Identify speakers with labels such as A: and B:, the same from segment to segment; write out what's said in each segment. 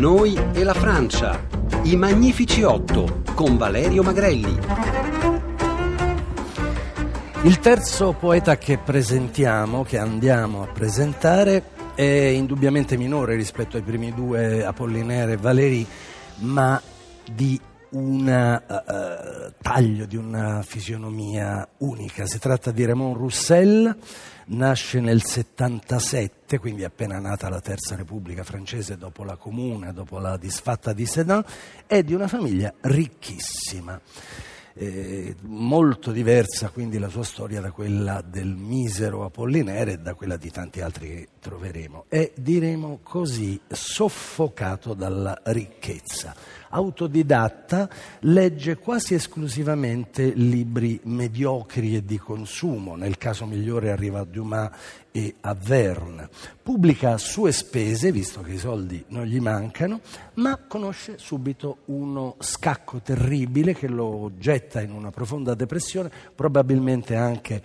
A: Noi e la Francia. I Magnifici Otto con Valerio Magrelli.
B: Il terzo poeta che presentiamo, che andiamo a presentare, è indubbiamente minore rispetto ai primi due, Apollinare e Valéry, ma di un uh, taglio, di una fisionomia unica. Si tratta di Raymond Roussel, nasce nel 77, quindi appena nata la Terza Repubblica francese dopo la Comune, dopo la disfatta di Sedan, è di una famiglia ricchissima. Eh, molto diversa quindi la sua storia da quella del misero Apollinare e da quella di tanti altri che troveremo. È, diremo così, soffocato dalla ricchezza autodidatta, legge quasi esclusivamente libri mediocri e di consumo, nel caso migliore arriva a Dumas e a Verne. Pubblica a sue spese, visto che i soldi non gli mancano, ma conosce subito uno scacco terribile che lo getta in una profonda depressione, probabilmente anche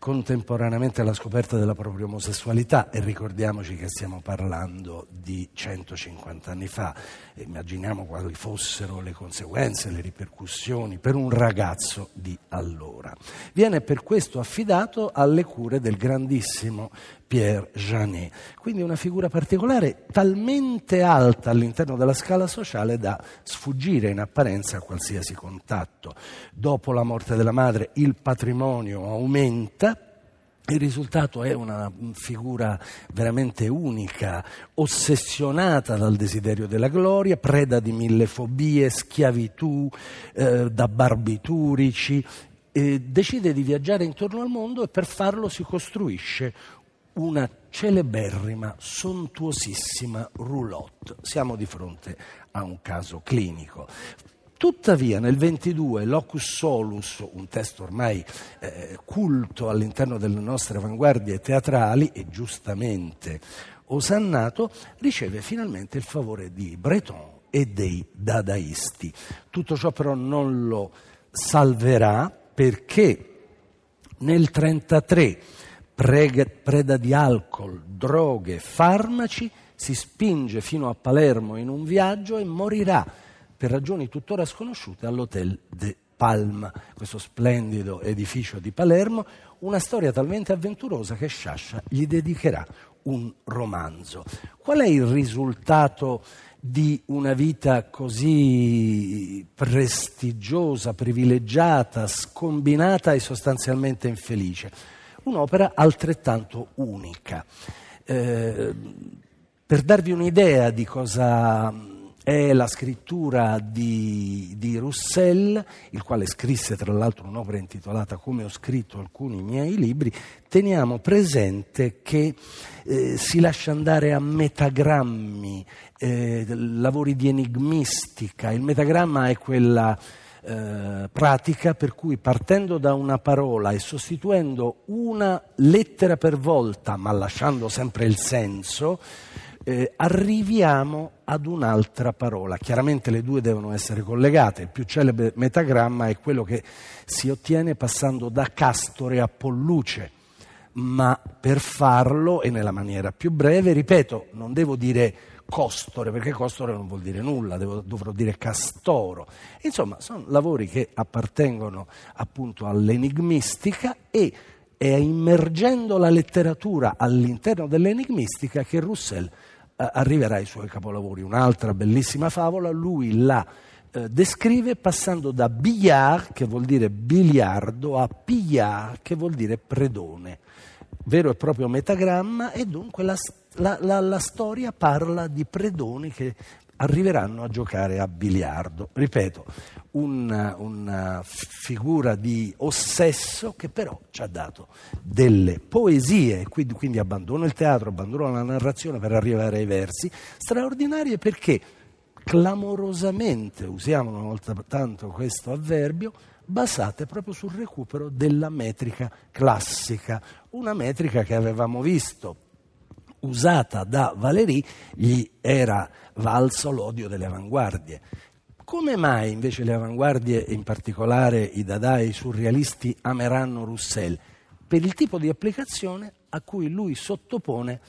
B: contemporaneamente alla scoperta della propria omosessualità e ricordiamoci che stiamo parlando di 150 anni fa, immaginiamo quali fossero le conseguenze, le ripercussioni per un ragazzo di allora. Viene per questo affidato alle cure del grandissimo Pierre Janet, quindi una figura particolare talmente alta all'interno della scala sociale da sfuggire in apparenza a qualsiasi contatto. Dopo la morte della madre il patrimonio aumenta, il risultato è una figura veramente unica, ossessionata dal desiderio della gloria, preda di mille fobie, schiavitù, eh, da barbiturici, eh, decide di viaggiare intorno al mondo e per farlo si costruisce una celeberrima, sontuosissima roulotte. Siamo di fronte a un caso clinico. Tuttavia nel 22 Locus Solus, un testo ormai eh, culto all'interno delle nostre avanguardie teatrali e giustamente osannato, riceve finalmente il favore di Breton e dei dadaisti. Tutto ciò però non lo salverà perché nel 1933 preda di alcol, droghe, farmaci, si spinge fino a Palermo in un viaggio e morirà per ragioni tuttora sconosciute all'Hotel de Palma, questo splendido edificio di Palermo, una storia talmente avventurosa che Sciascia gli dedicherà un romanzo. Qual è il risultato di una vita così prestigiosa, privilegiata, scombinata e sostanzialmente infelice? un'opera altrettanto unica. Eh, per darvi un'idea di cosa è la scrittura di, di, Roussel, il quale scrisse tra l'altro un'opera intitolata Come ho scritto alcuni miei libri, teniamo presente che eh, si lascia andare a metagrammi, eh, lavori di enigmistica. Il metagramma è quella eh, pratica per cui partendo da una parola e sostituendo una lettera per volta, ma lasciando sempre il senso, eh, arriviamo ad un'altra parola. Chiaramente le due devono essere collegate. Il più celebre metagramma è quello che si ottiene passando da Castore a Polluce. Ma per farlo, e nella maniera più breve, ripeto, non devo dire costore, perché costore non vuol dire nulla, devo, dovrò dire castoro. Insomma, sono lavori che appartengono appunto all'enigmistica e è immergendo la letteratura all'interno dell'enigmistica che Roussel arriverà ai suoi capolavori. Un'altra bellissima favola, lui la eh, descrive passando da billard, che vuol dire biliardo, a pillard, che vuol dire predone. Vero e proprio metagramma e dunque la la, la, la storia parla di predoni che arriveranno a giocare a biliardo. Ripeto, una, una, figura di ossesso che però ci ha dato delle poesie, quindi, quindi abbandono il teatro, abbandono la narrazione per arrivare ai versi, straordinarie perché clamorosamente, usiamo una volta tanto questo avverbio, basate proprio sul recupero della metrica classica, una metrica che avevamo visto usata da Valéry gli era valso l'odio delle avanguardie. Come mai invece le avanguardie, in particolare i Dada e i surrealisti, ameranno Roussel? Per il tipo di applicazione a cui lui sottopone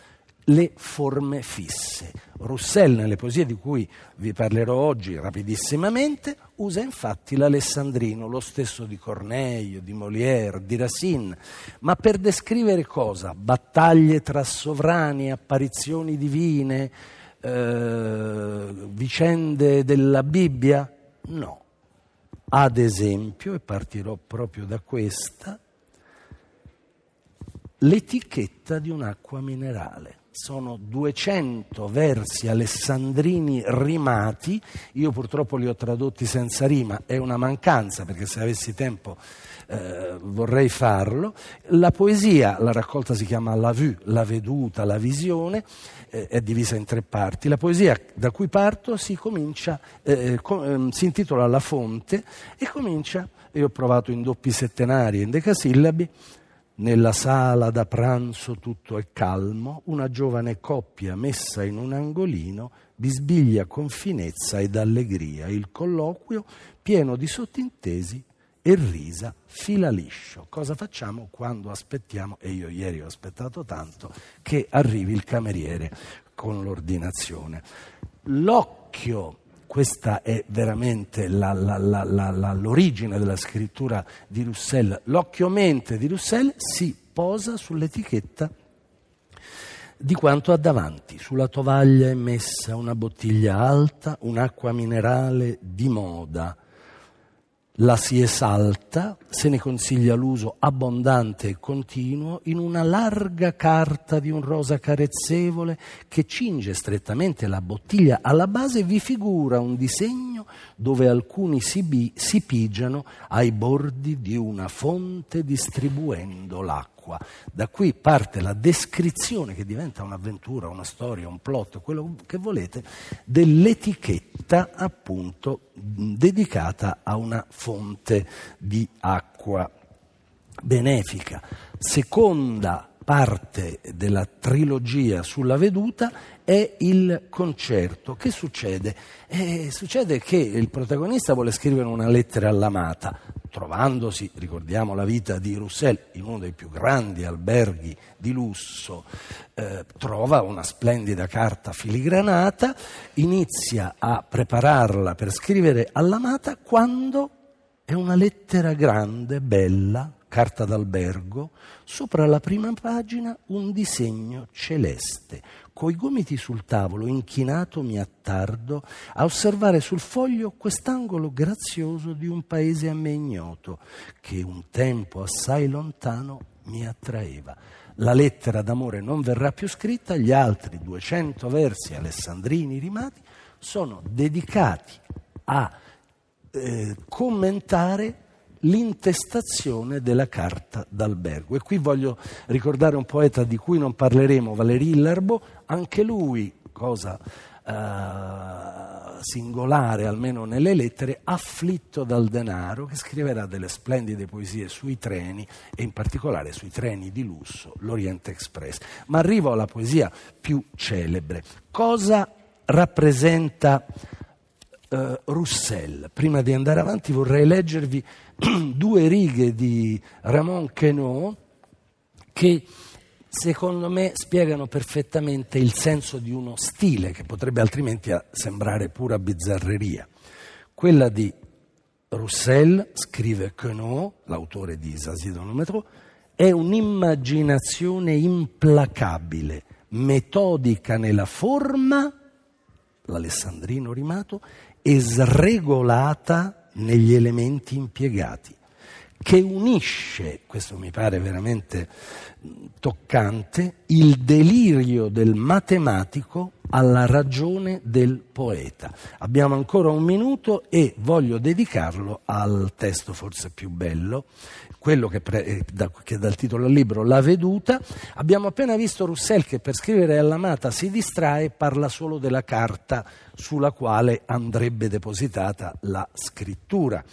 B: le forme fisse. Roussel, nelle poesie di cui vi parlerò oggi rapidissimamente, usa infatti l'alessandrino, lo stesso di Corneille, di Molière, di Racine, ma per descrivere cosa? Battaglie tra sovrani, apparizioni divine, eh, vicende della Bibbia? No. Ad esempio, e partirò proprio da questa, l'etichetta di un'acqua minerale sono 200 versi alessandrini rimati, io purtroppo li ho tradotti senza rima, è una mancanza perché se avessi tempo eh, vorrei farlo. La poesia, la raccolta si chiama La Vue, la veduta, la visione, eh, è divisa in tre parti. La poesia da cui parto si, comincia, eh, com- ehm, si intitola La fonte e comincia, io ho provato in doppi settenari e in decasillabi, nella sala da pranzo tutto è calmo, una giovane coppia messa in un angolino bisbiglia con finezza ed allegria. Il colloquio pieno di sottintesi e risa fila liscio. Cosa facciamo quando aspettiamo, e io ieri ho aspettato tanto, che arrivi il cameriere con l'ordinazione? L'occhio questa è veramente la, la, la, l'origine della scrittura di Roussel. L'occhio mente di Roussel si posa sull'etichetta di quanto ha davanti. Sulla tovaglia è messa una bottiglia alta, un'acqua minerale di moda la si esalta, se ne consiglia l'uso abbondante e continuo in una larga carta di un rosa carezzevole che cinge strettamente la bottiglia. Alla base vi figura un disegno dove alcuni si, bi- si pigiano ai bordi di una fonte distribuendo l'acqua acqua. Da qui parte la descrizione che diventa un'avventura, una storia, un plot, quello che volete, dell'etichetta appunto dedicata a una fonte di acqua benefica. Seconda parte della trilogia sulla veduta è il concerto. Che succede? Eh, succede che il protagonista vuole scrivere una lettera all'amata, trovandosi, ricordiamo la vita di Roussel, in uno dei più grandi alberghi di lusso, eh, trova una splendida carta filigranata, inizia a prepararla per scrivere all'amata quando è una lettera grande, bella, carta d'albergo, sopra la prima pagina un disegno celeste. Coi gomiti sul tavolo, inchinato mi attardo a osservare sul foglio quest'angolo grazioso di un paese a me ignoto, che un tempo assai lontano mi attraeva. La lettera d'amore non verrà più scritta, gli altri 200 versi alessandrini rimati sono dedicati a eh, commentare l'intestazione della carta d'albergo. E qui voglio ricordare un poeta di cui non parleremo, Valéry Illarbo, anche lui, cosa uh, singolare almeno nelle lettere, afflitto dal denaro, che scriverà delle splendide poesie sui treni e in particolare sui treni di lusso, l'Orient Express. Ma arrivo alla poesia più celebre. Cosa rappresenta uh, Roussel? Prima di andare avanti vorrei leggervi due righe di Ramon Queneau che secondo me spiegano perfettamente il senso di uno stile che potrebbe altrimenti sembrare pura bizzarreria. Quella di Roussel, scrive Queneau, l'autore di Metro, è un'immaginazione implacabile, metodica nella forma, l'alessandrino rimato, e sregolata negli elementi impiegati, che unisce, questo mi pare veramente toccante, il delirio del matematico alla ragione del poeta. Abbiamo ancora un minuto e voglio dedicarlo al testo forse più bello, quello che, pre- eh, da, che dal titolo del libro La veduta. Abbiamo appena visto Roussel che per scrivere all'amata si distrae e parla solo della carta sulla quale andrebbe depositata la scrittura.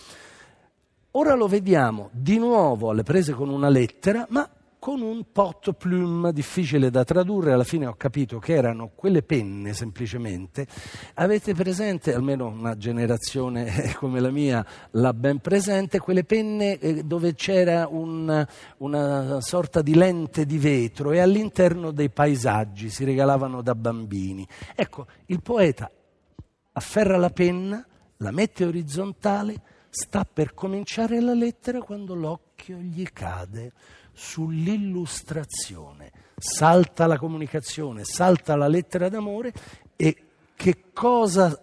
B: Ora lo vediamo di nuovo alle prese con una lettera, ma con un pot plume difficile da tradurre, alla fine ho capito che erano quelle penne semplicemente. Avete presente, almeno una generazione come la mia l'ha ben presente, quelle penne eh, dove c'era un, una sorta di lente di vetro e all'interno dei paesaggi si regalavano da bambini. Ecco, il poeta afferra la penna, la mette orizzontale, sta per cominciare la lettera quando l'occhio gli cade sull'illustrazione. Salta la comunicazione, salta la lettera d'amore e che cosa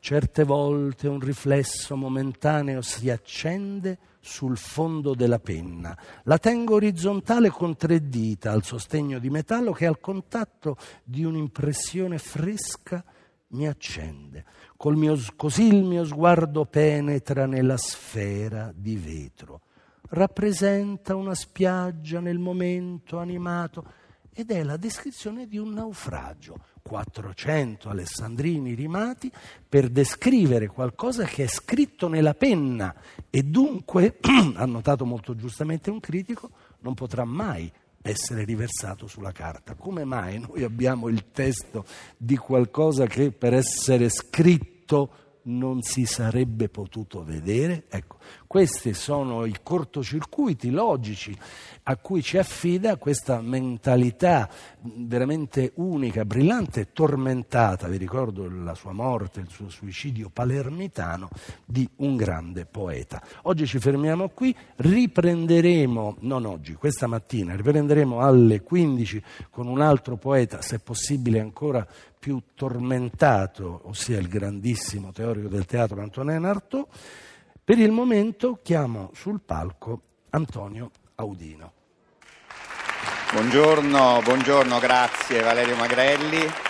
B: certe volte un riflesso momentaneo si accende sul fondo della penna. La tengo orizzontale con tre dita al sostegno di metallo che al contatto di un'impressione fresca mi accende. Mio, così il mio sguardo penetra nella sfera di vetro rappresenta una spiaggia nel momento animato ed è la descrizione di un naufragio. 400 alessandrini rimati per descrivere qualcosa che è scritto nella penna e dunque, ha notato molto giustamente un critico, non potrà mai essere riversato sulla carta. Come mai noi abbiamo il testo di qualcosa che per essere scritto non si sarebbe potuto vedere? Ecco, questi sono i cortocircuiti logici a cui ci affida questa mentalità veramente unica, brillante e tormentata, vi ricordo la sua morte, il suo suicidio palermitano, di un grande poeta. Oggi ci fermiamo qui, riprenderemo, non oggi, questa mattina, riprenderemo alle 15 con un altro poeta, se possibile ancora più tormentato, ossia il grandissimo teorico del teatro Antonin Artaud. Per il momento chiamo sul palco Antonio Audino.
C: Buongiorno, buongiorno, grazie Valerio Magrelli.